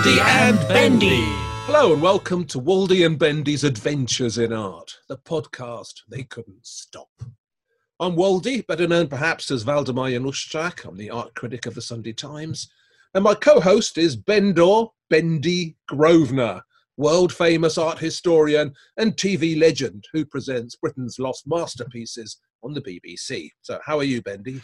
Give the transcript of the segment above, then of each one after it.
Waldy and Bendy. Hello and welcome to Waldy and Bendy's Adventures in Art, the podcast they couldn't stop. I'm Waldy, better known perhaps as Waldemar Januszczak. I'm the art critic of the Sunday Times. And my co-host is Bendor Bendy Grosvenor, world famous art historian and TV legend who presents Britain's lost masterpieces on the BBC. So, how are you, Bendy?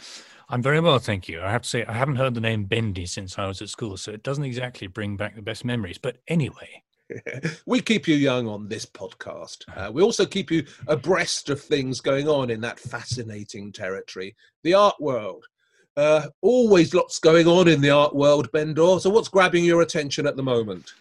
I'm very well, thank you. I have to say, I haven't heard the name Bendy since I was at school, so it doesn't exactly bring back the best memories. But anyway, we keep you young on this podcast. Uh, we also keep you abreast of things going on in that fascinating territory, the art world. Uh, always lots going on in the art world, Bendor. So, what's grabbing your attention at the moment?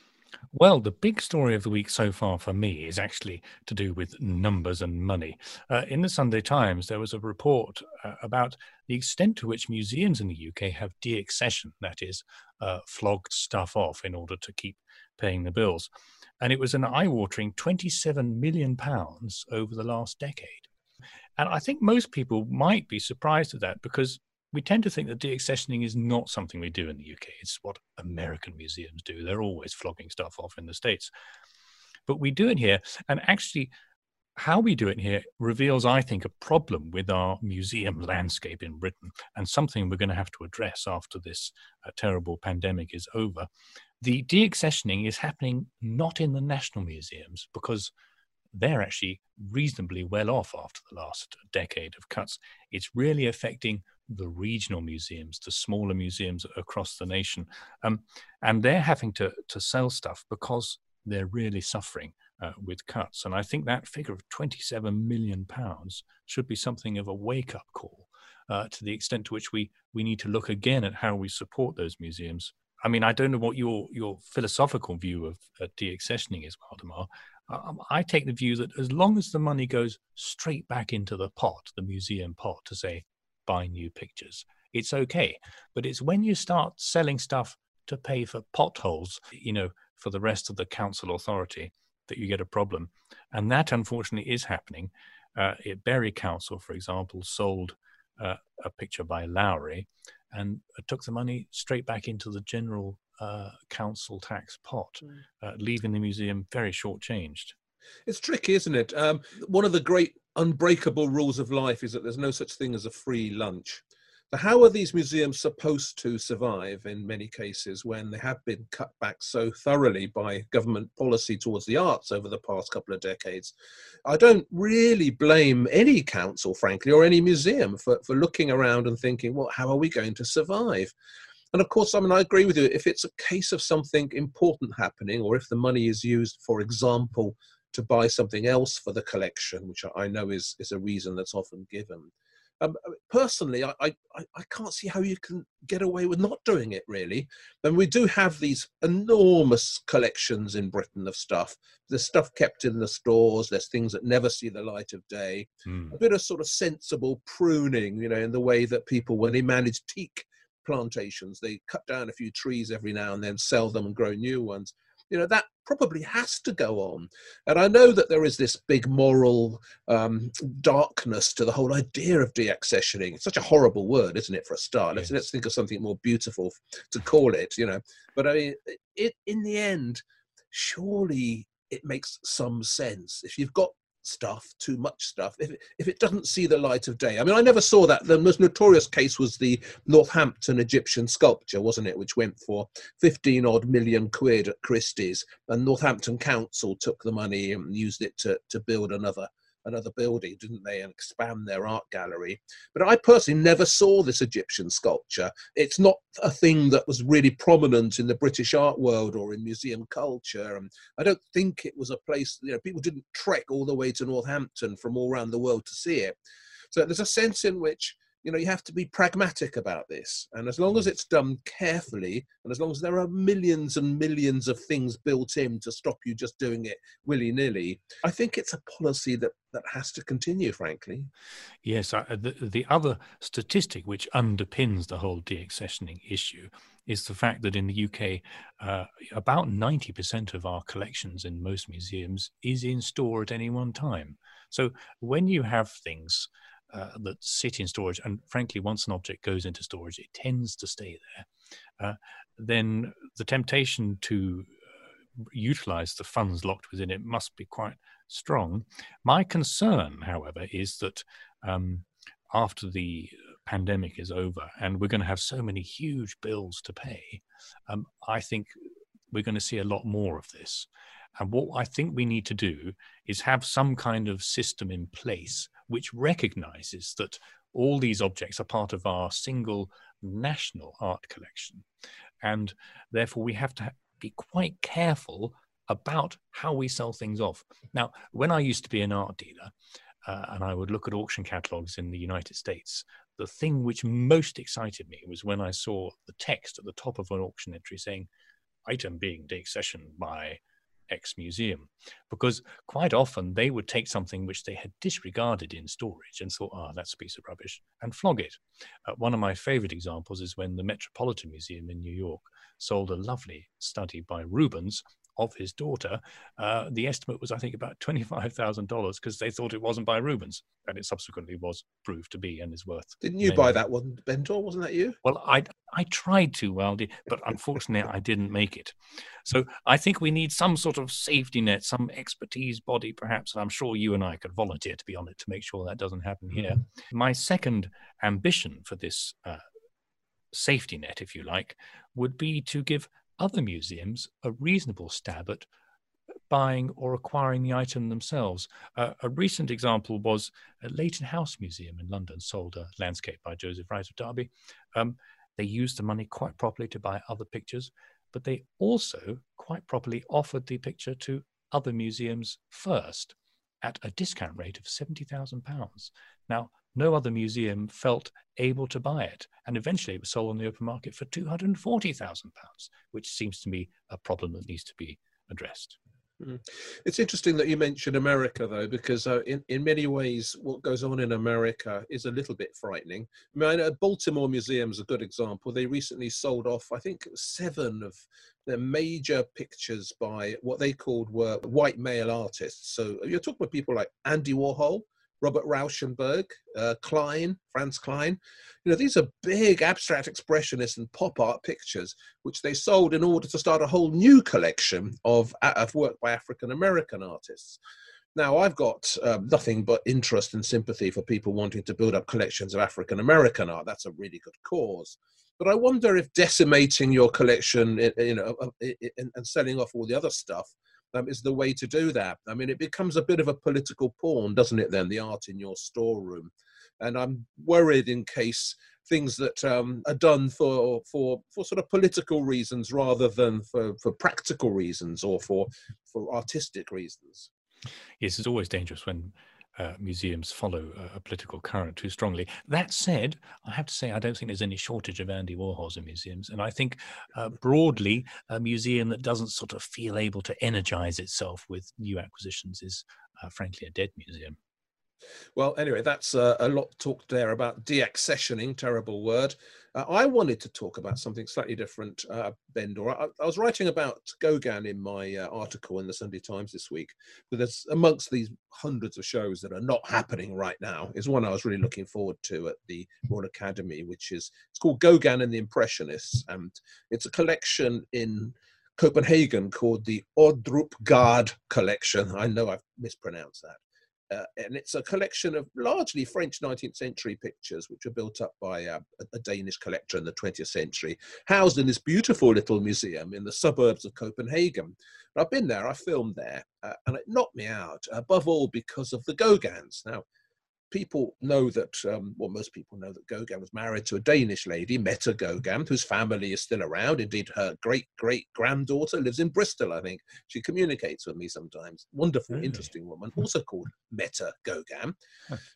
Well, the big story of the week so far for me is actually to do with numbers and money. Uh, in the Sunday Times, there was a report uh, about the extent to which museums in the UK have deaccession, that is, uh, flogged stuff off in order to keep paying the bills. And it was an eye watering £27 million over the last decade. And I think most people might be surprised at that because we tend to think that deaccessioning is not something we do in the UK. It's what American museums do. They're always flogging stuff off in the States. But we do it here. And actually, how we do it here reveals, I think, a problem with our museum landscape in Britain and something we're going to have to address after this uh, terrible pandemic is over. The deaccessioning is happening not in the national museums because they're actually reasonably well off after the last decade of cuts. It's really affecting the regional museums, the smaller museums across the nation, um, and they're having to to sell stuff because they're really suffering uh, with cuts. And I think that figure of 27 million pounds should be something of a wake up call uh, to the extent to which we we need to look again at how we support those museums. I mean, I don't know what your your philosophical view of uh, deaccessioning is, Waldemar. Um, I take the view that as long as the money goes straight back into the pot, the museum pot, to say buy new pictures. It's okay. But it's when you start selling stuff to pay for potholes, you know, for the rest of the council authority that you get a problem. And that unfortunately is happening. Uh, at Bury Council, for example, sold uh, a picture by Lowry and took the money straight back into the general uh, council tax pot, mm. leaving the museum very shortchanged. It's tricky, isn't it? Um, one of the great unbreakable rules of life is that there's no such thing as a free lunch. So, how are these museums supposed to survive in many cases when they have been cut back so thoroughly by government policy towards the arts over the past couple of decades? I don't really blame any council, frankly, or any museum for, for looking around and thinking, well, how are we going to survive? And of course, I mean, I agree with you. If it's a case of something important happening, or if the money is used, for example, to buy something else for the collection, which I know is, is a reason that's often given. Um, personally, I, I, I can't see how you can get away with not doing it, really. And we do have these enormous collections in Britain of stuff. There's stuff kept in the stores, there's things that never see the light of day. Mm. A bit of sort of sensible pruning, you know, in the way that people, when they manage teak plantations, they cut down a few trees every now and then, sell them and grow new ones you know that probably has to go on. And i know that there is this big moral um, darkness to the whole idea of deaccessioning. It's such a horrible word isn't it for a start? Let's, let's think of something more beautiful to call it you know? But i mean it in the end surely it makes some sense. If you've got stuff, too much stuff, if it, if it doesn't see the light of day. I mean, I never saw that. The most notorious case was the Northampton Egyptian sculpture, wasn't it, which went for 15 odd million quid at Christie's, and Northampton Council took the money and used it to, to build another another building, didn't they, and expand their art gallery. But I personally never saw this Egyptian sculpture. It's not a thing that was really prominent in the British art world or in museum culture. And I don't think it was a place, you know, people didn't trek all the way to Northampton from all around the world to see it. So there's a sense in which you know you have to be pragmatic about this. And as long as it's done carefully and as long as there are millions and millions of things built in to stop you just doing it willy-nilly i think it's a policy that that has to continue frankly. Yes uh, the, the other statistic which underpins the whole deaccessioning issue is the fact that in the UK, uh, about 90% of our collections in most museums is in store at any one time. So when you have things uh, that sit in storage. And frankly, once an object goes into storage, it tends to stay there. uh, then the temptation to uh, utilize the funds locked within it must be quite strong. My concern, however, is that um, after the pandemic is over and we're going to have so many huge bills to pay, um, I think we're going to see a lot more of this. And what I think we need to do is have some kind of system in place which recognizes that all these objects are part of our single national art collection. And therefore, we have to be quite careful about how we sell things off. Now, when I used to be an art dealer, uh, and I would look at auction catalogs in the United States, the thing which most excited me was when I saw the text at the top of an auction entry saying, item being deaccessioned by X museum, because quite often they would take something which they had disregarded in storage and thought, ah, oh, that's a piece of rubbish, and flog it. Uh, one of my favorite examples is when the Metropolitan Museum in New York sold a lovely study by Rubens of his daughter, uh, the estimate was, I think, about $25,000 because they thought it wasn't by Rubens. And it subsequently was proved to be and is worth. Didn't you buy that one, Bendor? Wasn't that you? Well, I, I tried to, Waldy, but unfortunately I didn't make it. So I think we need some sort of safety net, some expertise body, perhaps. And I'm sure you and I could volunteer to be on it to make sure that doesn't happen here. Mm-hmm. My second ambition for this uh, safety net, if you like, would be to give other museums a reasonable stab at buying or acquiring the item themselves. Uh, a recent example was a Leighton House Museum in London sold a landscape by Joseph Wright of Derby. Um, they used the money quite properly to buy other pictures, but they also quite properly offered the picture to other museums first at a discount rate of £70,000. Now, no other museum felt able to buy it. And eventually it was sold on the open market for £240,000, which seems to me a problem that needs to be addressed. Hmm. It's interesting that you mentioned America, though, because uh, in, in many ways, what goes on in America is a little bit frightening. I mean, I Baltimore Museum is a good example. They recently sold off, I think, seven of their major pictures by what they called were white male artists. So you're talking about people like Andy Warhol, Robert Rauschenberg, uh, Kline, Franz Kline. You know, these are big abstract expressionist and pop art pictures, which they sold in order to start a whole new collection of, of work by African American artists. Now, I've got um, nothing but interest and sympathy for people wanting to build up collections of African American art. That's a really good cause. But I wonder if decimating your collection, you know, and selling off all the other stuff um, is the way to do that. I mean, it becomes a bit of a political pawn, doesn't it? Then the art in your storeroom, and I'm worried in case things that um, are done for for for sort of political reasons rather than for for practical reasons or for for artistic reasons. Yes, it's always dangerous when uh, museums follow a, a, political current too strongly. That said, I have to say I don't think there's any shortage of Andy Warhols in museums, and I think uh, broadly a museum that doesn't sort of feel able to energize itself with new acquisitions is, uh, frankly, a dead museum. Well, anyway, that's uh, a lot talked there about deaccessioning, terrible word. Uh, I wanted to talk about something slightly different, uh, Bendor. I, I, was writing about Gauguin in my uh, article in the Sunday Times this week, but there's amongst these hundreds of shows that are not happening right now is one I was really looking forward to at the Royal Academy, which is it's called Gauguin and the Impressionists, and it's a collection in Copenhagen called the Ordrup Gard Collection. I know I've mispronounced that. Uh, and it's a collection of largely French 19th century pictures, which were built up by uh, a, Danish collector in the 20th century, housed in this beautiful little museum in the suburbs of Copenhagen. I've been there, I filmed there, uh, and it knocked me out, above all because of the Gauguins. Now, people know that, um, well, most people know that Gauguin was married to a Danish lady, Mette Gauguin, whose family is still around. Indeed, her great great granddaughter lives in Bristol, I think. She communicates with me sometimes. Wonderful, really? interesting woman, also called Mette Gauguin.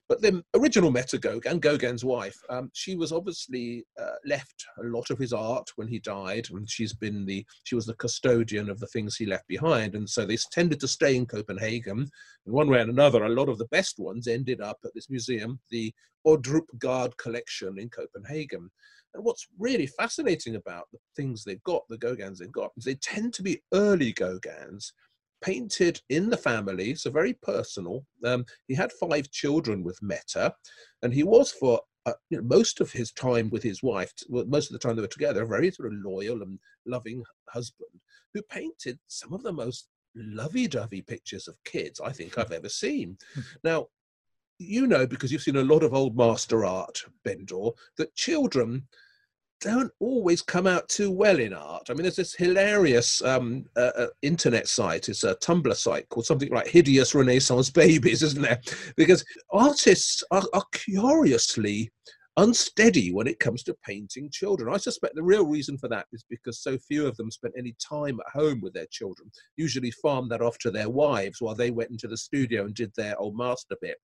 But the original Mette Gauguin, Gauguin's wife, um, she was obviously uh, left a lot of his art when he died, and she's been the she was the custodian of the things he left behind, and so they tended to stay in Copenhagen. And one way and another, a lot of the best ones ended up at this museum, the Ordrup Gard collection in Copenhagen. And what's really fascinating about the things they've got, the Gauguins they've got, is they tend to be early Gauguins painted in the family, so very personal. Um, he had five children with Mette, and he was for uh, you know, most of his time with his wife, well, most of the time they were together, a very sort of loyal and loving husband who painted some of the most lovey-dovey pictures of kids I think I've ever seen. Hmm. now, you know, because you've seen a lot of old master art, Bendor, that children don't always come out too well in art. I mean, there's this hilarious um, uh, uh, internet site, it's a Tumblr site called something like Hideous Renaissance Babies, isn't there? Because artists are, are curiously unsteady when it comes to painting children. I suspect the real reason for that is because so few of them spent any time at home with their children, usually farmed that off to their wives while they went into the studio and did their old master bit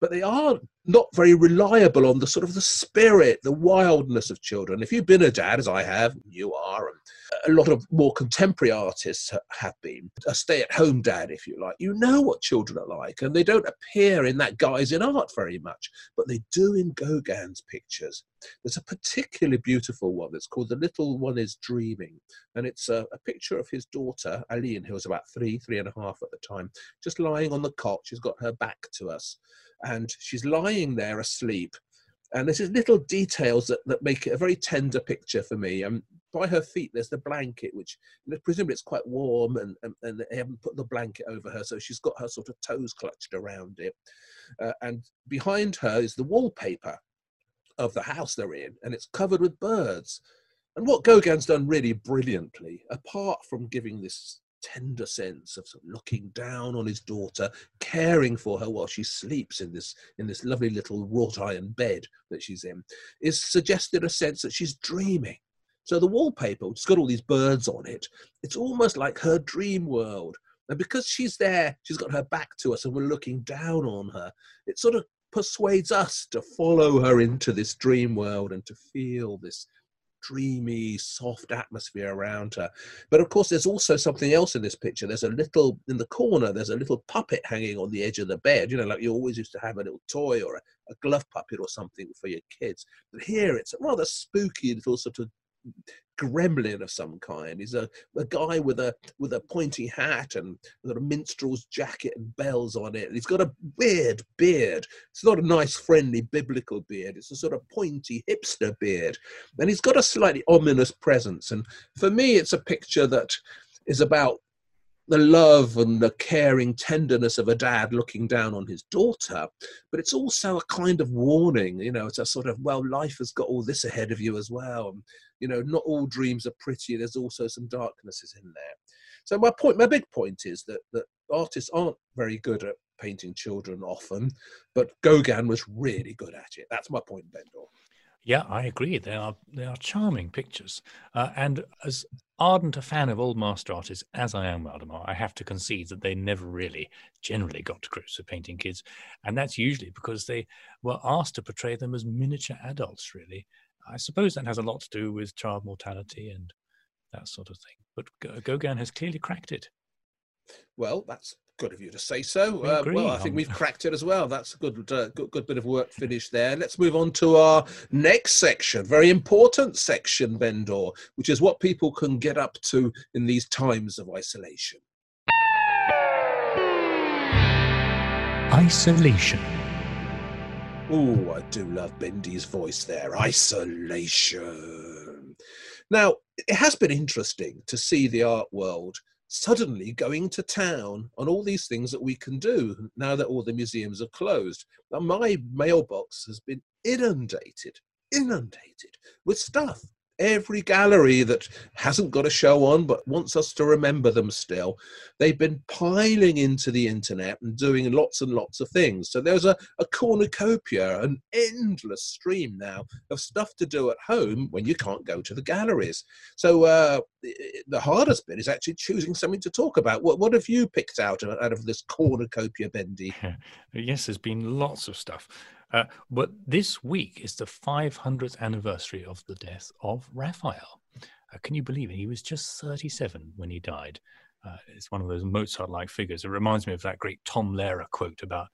but they are not very reliable on the sort of the spirit, the wildness of children. If you've been a dad, as I have, you are, and a lot of more contemporary artists have been, a stay at home dad, if you like, you know what children are like, and they don't appear in that guise in art very much, but they do in Gauguin's pictures. There's a particularly beautiful one that's called The Little One is Dreaming, and it's a, a picture of his daughter, Aline, who was about three, three and a half at the time, just lying on the cot. She's got her back to us and she's lying there asleep. And there's little details that, that make it a very tender picture for me. And by her feet, there's the blanket, which presumably it's quite warm, and, and, and, they haven't put the blanket over her, so she's got her sort of toes clutched around it. Uh, and behind her is the wallpaper of the house they're in, and it's covered with birds. And what Gauguin's done really brilliantly, apart from giving this tender sense of, sort of looking down on his daughter, caring for her while she sleeps in this in this lovely little wrought iron bed that she's in, is suggested a sense that she's dreaming. So the wallpaper, which has got all these birds on it, it's almost like her dream world. And because she's there, she's got her back to us and we're looking down on her, it sort of persuades us to follow her into this dream world and to feel this dreamy, soft atmosphere around her. But of course, there's also something else in this picture. There's a little, in the corner, there's a little puppet hanging on the edge of the bed, you know, like you always used to have a little toy or a, a glove puppet or something for your kids. But here it's a rather spooky little sort of gremlin of some kind. He's a, a guy with a with a pointy hat and got a minstrel's jacket and bells on it. And he's got a weird beard. It's not a nice, friendly biblical beard. It's a sort of pointy hipster beard, and he's got a slightly ominous presence. And for me, it's a picture that is about the love and the caring tenderness of a dad looking down on his daughter, but it's also a kind of warning. You know, it's a sort of, well, life has got all this ahead of you as well And, you know, not all dreams are pretty. There's also some darknesses in there. So my point, my big point is that that artists aren't very good at painting children often, but Gauguin was really good at it. That's my point, Bendor. Yeah, I agree. They are they are charming pictures, uh, and as ardent a fan of old master artists as I am, Waldemar, I have to concede that they never really generally got to grips with painting kids, and that's usually because they were asked to portray them as miniature adults, really, I suppose that has a lot to do with child mortality and that sort of thing. But Gauguin has clearly cracked it. Well, that's good of you to say so. Uh, well, I think we've cracked it as well. That's a good, uh, good, good bit of work finished there. Let's move on to our next section, very important section, Bendor, which is what people can get up to in these times of isolation. Isolation. Oh, I do love Bendy's voice there. Isolation. Now, it has been interesting to see the art world suddenly going to town on all these things that we can do now that all the museums are closed. Now, my mailbox has been inundated, inundated with stuff every gallery that hasn't got a show on but wants us to remember them still. They've been piling into the internet and doing lots and lots of things. So there's a, a cornucopia an endless stream now of stuff to do at home when you can't go to the galleries. So uh, the hardest bit is actually choosing something to talk about. What, what have you picked out out of this cornucopia bendy? Yes there's been lots of stuff uh, but this week is the 500th anniversary of the death of Raphael. Uh, can you believe it? He was just 37 when he died. Uh, it's one of those Mozart like figures. It reminds me of that great Tom Lehrer quote about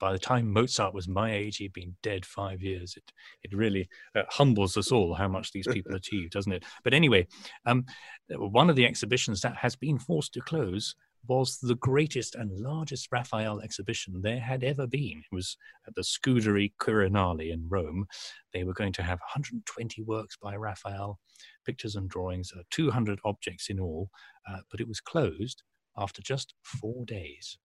by the time Mozart was my age, he'd been dead five years. It it really uh, humbles us all how much these people achieved, doesn't it? But anyway, um, one of the exhibitions that has been forced to close was the greatest and largest Raphael exhibition there had ever been. It was at the Scuderia Quirinale in Rome. They were going to have 120 works by Raphael, pictures and drawings, uh, 200 objects in all, uh, but it was closed after just four days.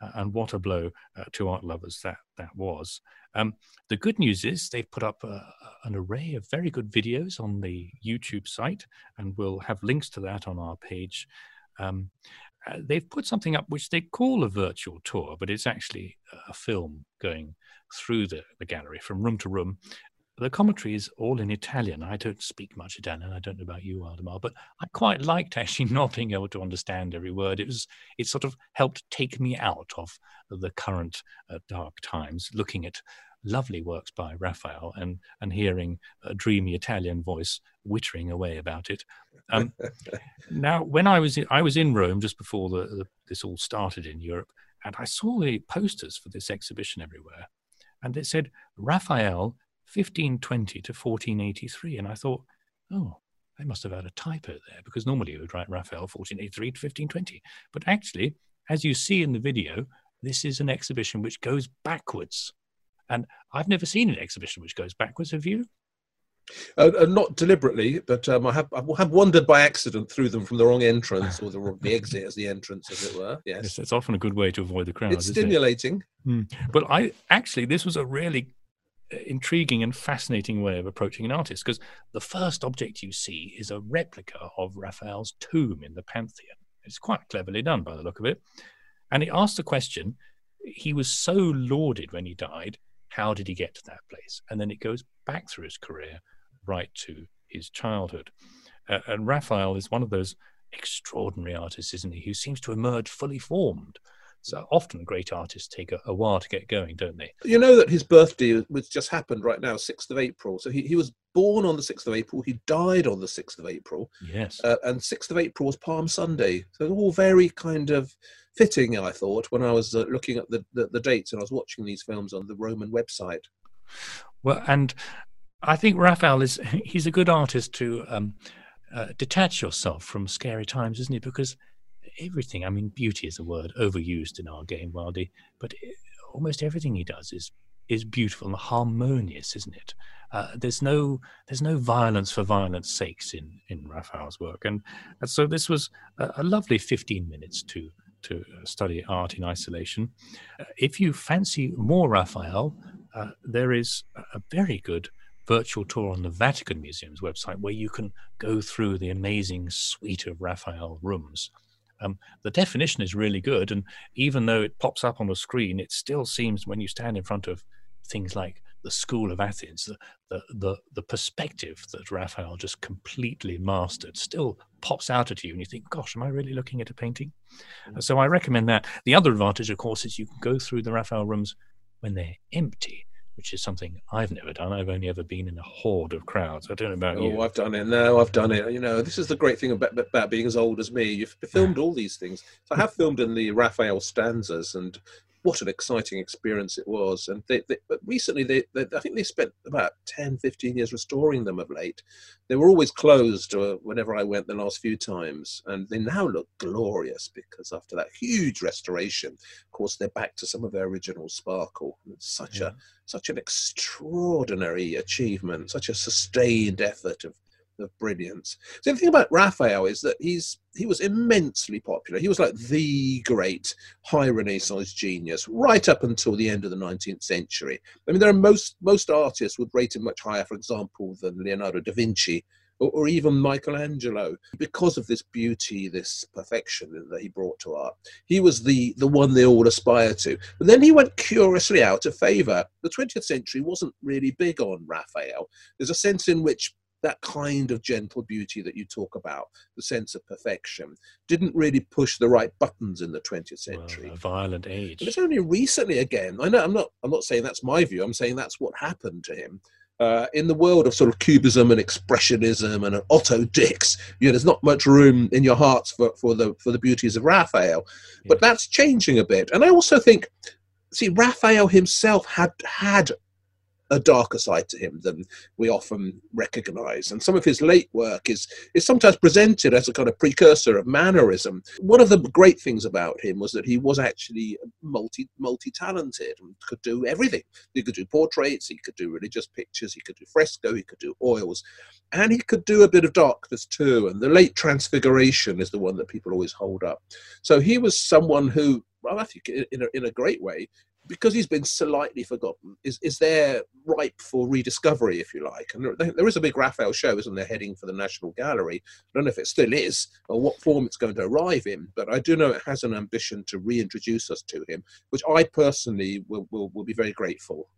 Uh, and what a blow uh, to art lovers that that was. Um, the good news is they've put up uh, an array of very good videos on the YouTube site, and we'll have links to that on our page. Um, uh, they've put something up which they call a virtual tour, but it's actually a film going through the, the gallery from room to room. The commentary is all in Italian. I don't speak much Italian. I don't know about you, Waldemar, but I quite liked actually not being able to understand every word. It was it sort of helped take me out of the current uh, dark times, looking at lovely works by Raphael and and hearing a dreamy Italian voice wittering away about it. Um, now, when I was in, I was in Rome just before the, the, this all started in Europe, and I saw the posters for this exhibition everywhere, and it said Raphael 1520 to 1483, and I thought, oh. They must have had a typo there because normally you would write Raphael 1483 to 1520. But actually, as you see in the video, this is an exhibition which goes backwards and I've never seen an exhibition which goes backwards. Have you? Uh, uh, not deliberately, but um, I have I have wandered by accident through them from the wrong entrance or the wrong, the exit as the entrance, as it were. Yes, yes it's often a good way to avoid the crowd. It's stimulating. It? Mm. But I actually this was a really uh, intriguing and fascinating way of approaching an artist because the first object you see is a replica of Raphael's tomb in the Pantheon. It's quite cleverly done by the look of it, and he asked the question. He was so lauded when he died how did he get to that place? And then it goes back through his career right to his childhood. Uh, and Raphael is one of those extraordinary artists, isn't he, who seems to emerge fully formed. So often great artists take a, a, while to get going, don't they? You know that his birthday, was just happened right now, 6th of April. So he, he was born on the 6th of April. He died on the 6th of April. Yes. Uh, and 6th of April was Palm Sunday. So all very kind of fitting, I thought, when I was uh, looking at the, the, the dates and I was watching these films on the Roman website. Well, and I think Raphael is he's a good artist to um, uh, detach yourself from scary times, isn't he? Because everything, I mean, beauty is a word overused in our game, Waldy, but it, almost everything he does is is beautiful and harmonious, isn't it? Uh, there's no there's no violence for violence sakes in in Raphael's work, and, and so this was a, a lovely 15 minutes to to study art in isolation. Uh, if you fancy more Raphael, uh, there is a very good virtual tour on the Vatican Museum's website where you can go through the amazing suite of Raphael rooms. Um, the definition is really good, and even though it pops up on the screen, it still seems when you stand in front of things like the School of Athens, the, the, the, the perspective that Raphael just completely mastered still pops out at you, and you think, gosh, am I really looking at a painting? Mm-hmm. So I recommend that. The other advantage, of course, is you can go through the Raphael rooms when they're empty which is something I've never done. I've only ever been in a horde of crowds. I don't know about oh, you. Oh, I've done it. No, I've done it. You know, this is the great thing about, about being as old as me. You've filmed all these things. So I have filmed in the Raphael stanzas, and what an exciting experience it was. And they, they, but recently, they, they, I think they spent about 10, 15 years restoring them of late. They were always closed uh, whenever I went the last few times. And they now look glorious because after that huge restoration, of course, they're back to some of their original sparkle. It's such yeah. a such an extraordinary achievement, such a sustained effort of of brilliance. So the thing about Raphael is that he's he was immensely popular. He was like the great high Renaissance genius right up until the end of the 19th century. I mean, there are most most artists would rate him much higher, for example, than Leonardo da Vinci or, or even Michelangelo because of this beauty, this perfection that he brought to art. He was the the one they all aspire to. But then he went curiously out of favour. The 20th century wasn't really big on Raphael. There's a sense in which that kind of gentle beauty that you talk about, the sense of perfection, didn't really push the right buttons in the 20th century. Well, a violent age. But it's only recently again. I know I'm not. I'm not saying that's my view. I'm saying that's what happened to him. Uh, in the world of sort of cubism and expressionism and Otto Dix, you know, there's not much room in your hearts for, for the for the beauties of Raphael, but yeah. that's changing a bit. And I also think, see, Raphael himself had had a darker side to him than we often recognize. And some of his late work is, is sometimes presented as a kind of precursor of mannerism. One of the great things about him was that he was actually multi multi talented and could do everything. He could do portraits, he could do religious pictures, he could do fresco, he could do oils, and he could do a bit of darkness too. And the late Transfiguration is the one that people always hold up. So he was someone who well, I think in a, in a great way, because he's been slightly forgotten, is, is there ripe for rediscovery, if you like? And there, there is a big Raphael show, isn't there, heading for the National Gallery? I don't know if it still is or what form it's going to arrive in, but I do know it has an ambition to reintroduce us to him, which I personally will, will, will be very grateful.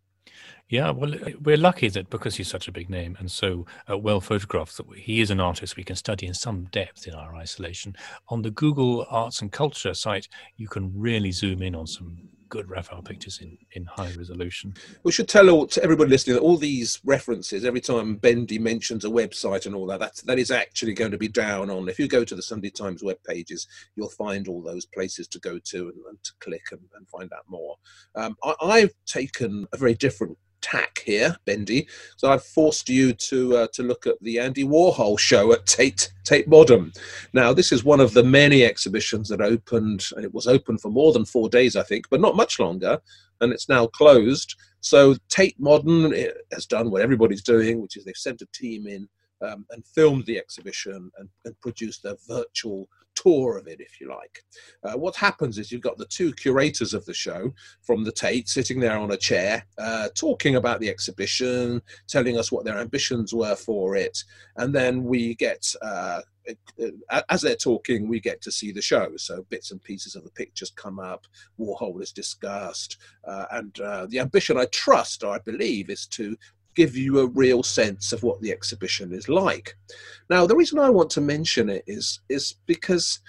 Yeah, well, we're lucky that because he's such a big name and so uh, well photographed, that he is an artist we can study in some depth in our isolation. On the Google Arts and Culture site, you can really zoom in on some good Raphael pictures in, in high resolution. We should tell all, to everybody listening that all these references, every time Bendy mentions a website and all that, that's, that is actually going to be down on. If you go to the Sunday Times web pages, you'll find all those places to go to and, and to click and, and, find out more. Um, I, I've taken a very different tack here, Bendy. So I've forced you to uh, to look at the Andy Warhol show at Tate Tate Modern. Now this is one of the many exhibitions that opened, and it was open for more than four days, I think, but not much longer, and it's now closed. So Tate Modern eh, has done what everybody's doing, which is they've sent a team in um, and filmed the exhibition and, and produced a virtual tour of it, if you like. Uh, what happens is you've got the two curators of the show from the Tate sitting there on a chair, uh, talking about the exhibition, telling us what their ambitions were for it, and then we get. Uh, as they're talking, we get to see the show. So bits and pieces of the pictures come up. Warhol is discussed, uh, and uh, the ambition, I trust or I believe, is to give you a real sense of what the exhibition is like. Now, the reason I want to mention it is is because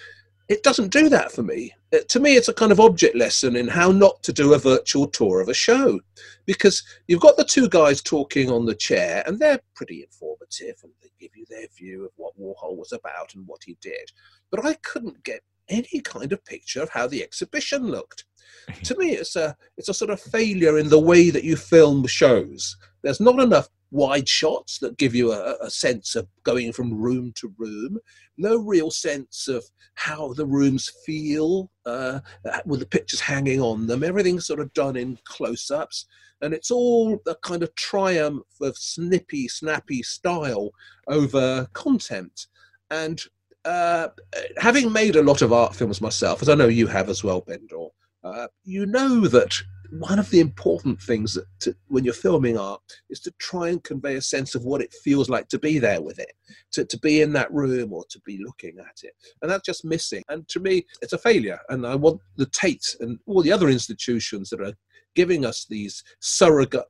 it doesn't do that for me. It, to me, it's a kind of object lesson in how not to do a virtual tour of a show, because you've got the two guys talking on the chair, and they're pretty informative, and they give you their view of what Warhol was about and what he did. But I couldn't get any kind of picture of how the exhibition looked. to me, it's a it's a sort of failure in the way that you film shows. There's not enough wide shots that give you a, a, sense of going from room to room. No real sense of how the rooms feel uh, with the pictures hanging on them. Everything's sort of done in close ups. And it's all a kind of triumph of snippy, snappy style over content. And uh, having made a lot of art films myself, as I know you have as well, Bendor, uh, you know that one of the important things that to, when you're filming art is to try and convey a sense of what it feels like to be there with it, to, to be in that room or to be looking at it. And that's just missing. And to me, it's a failure. And I want the Tate and all the other institutions that are giving us these surrogate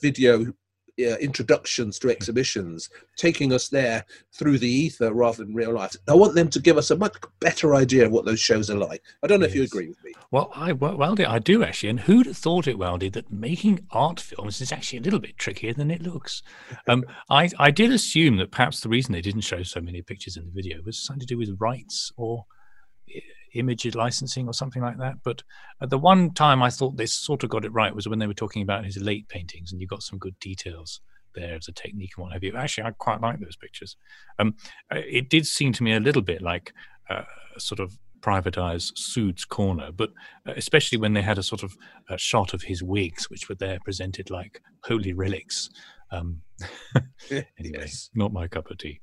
video uh, introductions to exhibitions, taking us there through the ether rather than real life. I want them to give us a much better idea of what those shows are like. I don't know yes. if you agree with me. Well, I well, I do actually. And who'd have thought it, Waldy, that making art films is actually a little bit trickier than it looks. Um, I I did assume that perhaps the reason they didn't show so many pictures in the video was something to do with rights or image licensing or something like that. But at the one time I thought they sort of got it right was when they were talking about his late paintings, and you got some good details there as a technique and what have you. Actually, I quite like those pictures. Um, uh, it did seem to me a little bit like uh, sort of privatized Sood's corner, but uh, especially when they had a sort of a shot of his wigs, which were there presented like holy relics. Um, anyway, yes. not my cup of tea.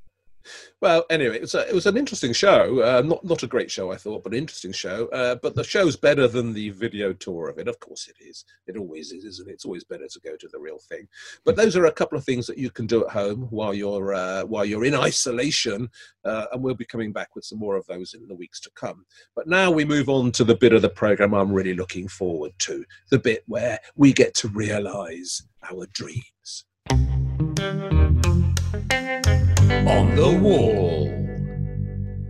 Well, anyway, it was, a, it was an interesting show. Uh, not not a great show, I thought, but an interesting show. Uh, but the show's better than the video tour of it. Of course, it is. It always is, isn't it? It's always better to go to the real thing. But those are a couple of things that you can do at home while you're uh, while you're in isolation, uh, and we'll be coming back with some more of those in the weeks to come. But now we move on to the bit of the program I'm really looking forward to, the bit where we get to realise our dreams on the wall.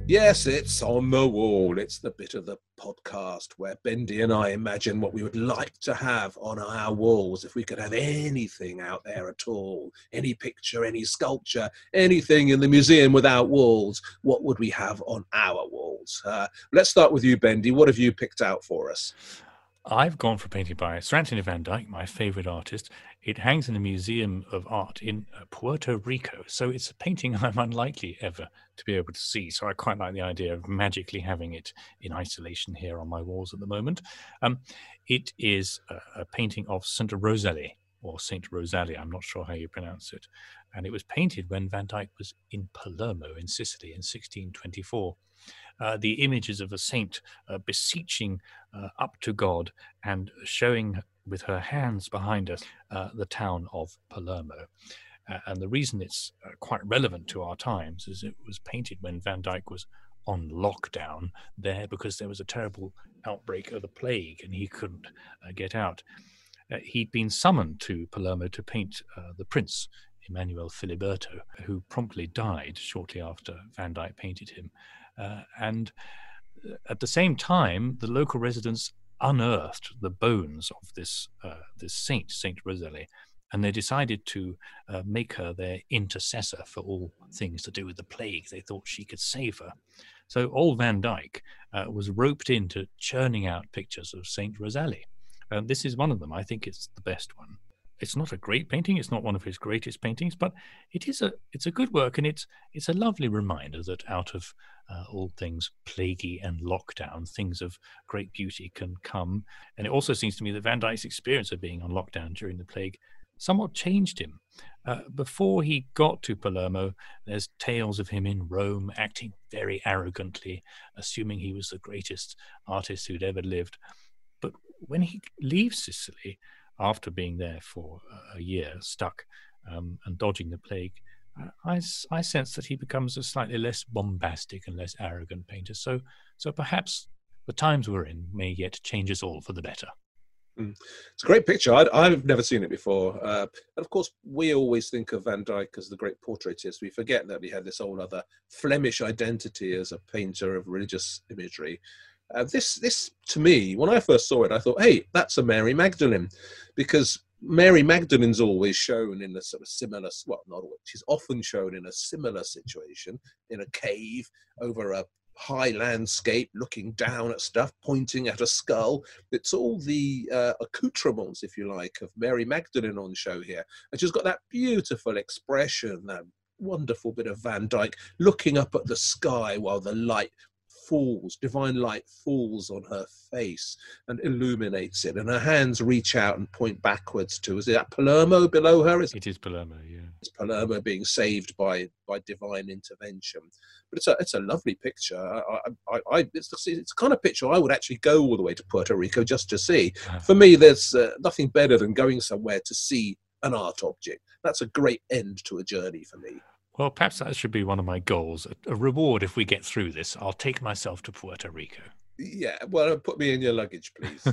Yes, it's on the wall. It's the bit of the podcast where Bendy and I imagine what we would like to have on our walls if we could have anything out there at all. Any picture, any sculpture, anything in the museum without walls. What would we have on our walls? Uh, let's start with you, Bendy. What have you picked out for us? I've gone for a painting by Sir Anthony van Dyck, my favorite artist. It hangs in the museum of art in uh, Puerto Rico. So it's a painting I'm unlikely ever to be able to see. So I quite like the idea of magically having it in isolation here on my walls at the moment. Um, it is a, a painting of St. Rosalie or St. Rosalie, I'm not sure how you pronounce it. And it was painted when Van Dyck was in Palermo in Sicily in 1624 uh, the images of a saint uh, beseeching uh, up to God and showing with her hands behind her, uh, the town of Palermo. Uh, and the reason it's uh, quite relevant to our times is it was painted when Van Dyck was on lockdown there because there was a terrible outbreak of the plague and he couldn't get out. he'd been summoned to Palermo to paint the prince Emmanuel Filiberto, who promptly died shortly after Van Dyck painted him. Uh, and uh, at the same time, the local residents unearthed the bones of this uh, this saint, Saint Rosalie, and they decided to uh, make her their intercessor for all things to do with the plague. They thought she could save her. So old Van Dyck uh, was roped into churning out pictures of Saint Rosalie. And this is one of them. I think it's the best one it's not a great painting. It's not one of his greatest paintings, but it is a it's a good work, and it's it's a lovely reminder that out of uh, all things plaguey and lockdown, things of great beauty can come. And it also seems to me that Van Dyck's experience of being on lockdown during the plague somewhat changed him. Uh, before he got to Palermo, there's tales of him in Rome acting very arrogantly, assuming he was the greatest artist who'd ever lived. But when he leaves Sicily, after being there for a year, stuck um, and dodging the plague, I, I sense that he becomes a slightly less bombastic and less arrogant painter. So, so perhaps the times we're in may yet change us all for the better. Mm. It's a great picture. i have never seen it before. Uh, and of course, we always think of Van Dyck as the great portraitist. We forget that he had this whole other Flemish identity as a painter of religious imagery. Uh, this, this to me, when I first saw it, I thought, "Hey, that's a Mary Magdalene," because Mary Magdalene's always shown in a sort of similar, well, not always, she's often shown in a similar situation in a cave over a high landscape, looking down at stuff, pointing at a skull. It's all the uh, accoutrements, if you like, of Mary Magdalene on show here. And she's got that beautiful expression, that wonderful bit of Van Dyck looking up at the sky while the light falls, divine light falls on her face and illuminates it, and her hands reach out and point backwards to. Is that Palermo below her? Is it is Palermo, yeah. It's Palermo being saved by by divine intervention. But it's a it's a lovely picture. I, I, I it's, the, it's the kind of picture I would actually go all the way to Puerto Rico just to see. Uh-huh. For me, there's uh, nothing better than going somewhere to see an art object. That's a great end to a journey for me. Well, perhaps that should be one of my goals. A reward if we get through this. I'll take myself to Puerto Rico. Yeah, well, put me in your luggage, please.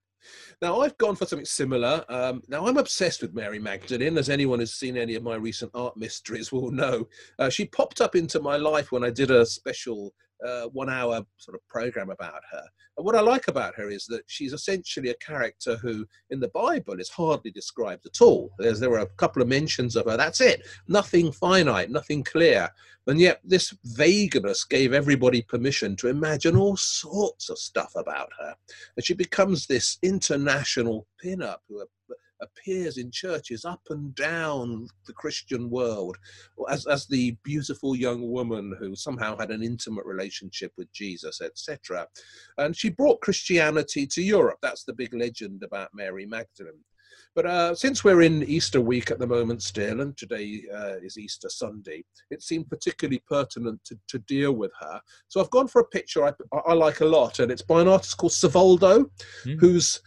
now, I've gone for something similar. Um, now, I'm obsessed with Mary Magdalene, as anyone who's seen any of my recent art mysteries will know. Uh, she popped up into my life when I did a special uh, one hour sort of program about her. And what I like about her is that she's essentially a character who, in the Bible, is hardly described at all. There's, there were a couple of mentions of her. That's it. Nothing finite, nothing clear. And yet, this vagueness gave everybody permission to imagine all sorts of stuff about her. And she becomes this international pin-up who appears in churches up and down the Christian world as, as the beautiful young woman who somehow had an intimate relationship with Jesus, etc. And she brought Christianity to Europe. That's the big legend about Mary Magdalene. But uh, since we're in Easter week at the moment still, and today uh, is Easter Sunday, it seemed particularly pertinent to, to, deal with her. So I've gone for a picture I, I like a lot, and it's by an artist called Savoldo, mm. who's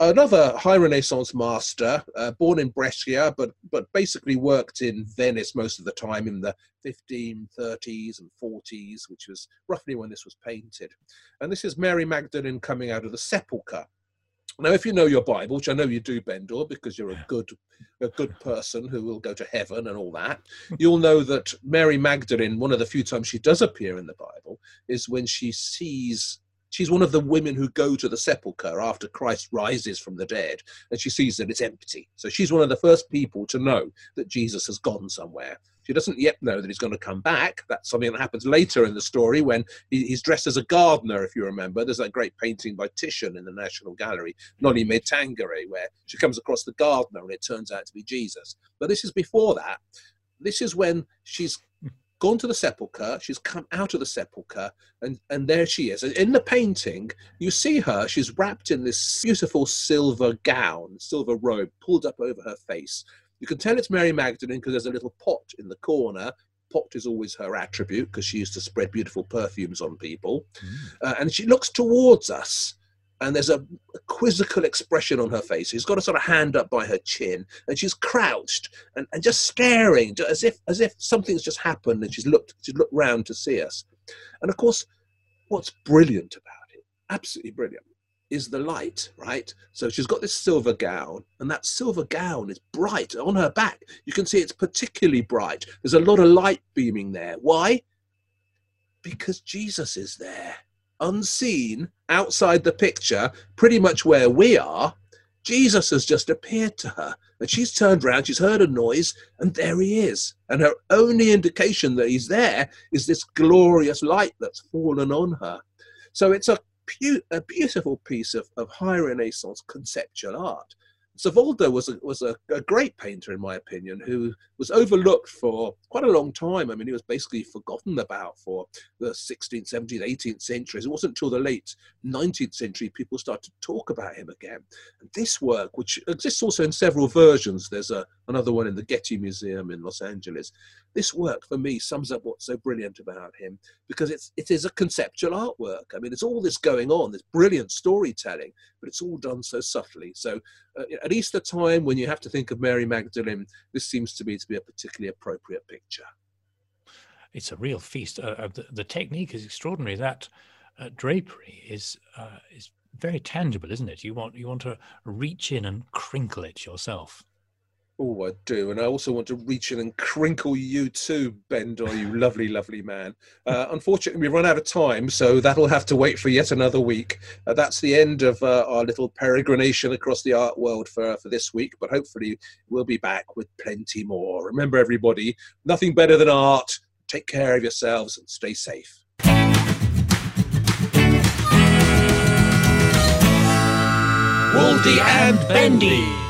another high Renaissance master, uh, born in Brescia, but but basically worked in Venice most of the time in the 1530s and 40s, which was roughly when this was painted. And this is Mary Magdalene coming out of the sepulchre. Now, if you know your Bible, which I know you do, Bendor, because you're a good, a good person who will go to heaven and all that, you'll know that Mary Magdalene, one of the few times she does appear in the Bible, is when she sees She's one of the women who go to the sepulchre after Christ rises from the dead and she sees that it's empty. So she's one of the first people to know that Jesus has gone somewhere. She doesn't yet know that he's going to come back. That's something that happens later in the story when he's dressed as a gardener, if you remember. There's that great painting by Titian in the National Gallery, Noli Me Tangere, where she comes across the gardener and it turns out to be Jesus. But this is before that. This is when she's gone to the sepulchre, she's come out of the sepulchre, and, and there she is. And In the painting, you see her, she's wrapped in this beautiful silver gown, silver robe pulled up over her face. You can tell it's Mary Magdalene because there's a little pot in the corner. Pot is always her attribute because she used to spread beautiful perfumes on people. Mm. Uh, and she looks towards us and there's a, quizzical expression on her face. She's got a sort of hand up by her chin, and she's crouched and, and just staring, as if as if something's just happened, and she's looked she's looked round to see us. And of course, what's brilliant about it, absolutely brilliant, is the light, right? So she's got this silver gown, and that silver gown is bright on her back. You can see it's particularly bright. There's a lot of light beaming there. Why? Because Jesus is there, unseen, outside the picture, pretty much where we are. Jesus has just appeared to her, and she's turned round, she's heard a noise, and there he is. And her only indication that he's there is this glorious light that's fallen on her. So it's a a beautiful piece of, of high Renaissance conceptual art. Savoldo was a, was a, a, great painter, in my opinion, who was overlooked for quite a long time. I mean, he was basically forgotten about for the 16th, 17th, 18th centuries. It wasn't until the late 19th century people started to talk about him again. And this work, which exists also in several versions, there's a, another one in the Getty Museum in Los Angeles. This work, for me, sums up what's so brilliant about him because it's, it is a conceptual artwork. I mean, it's all this going on, this brilliant storytelling, but it's all done so subtly. So uh, at Easter time, when you have to think of Mary Magdalene, this seems to me to be a particularly appropriate picture. It's a real feast. Uh, the, the, technique is extraordinary. That uh, drapery is uh, is very tangible, isn't it? You want you want to reach in and crinkle it yourself. Oh, I do. And I also want to reach in and crinkle you too, Bendor, you lovely, lovely man. Uh, unfortunately, we've run out of time, so that'll have to wait for yet another week. Uh, that's the end of uh, our little peregrination across the art world for, for this week, but hopefully we'll be back with plenty more. Remember, everybody, nothing better than art. Take care of yourselves and stay safe. Waldy and Bendy.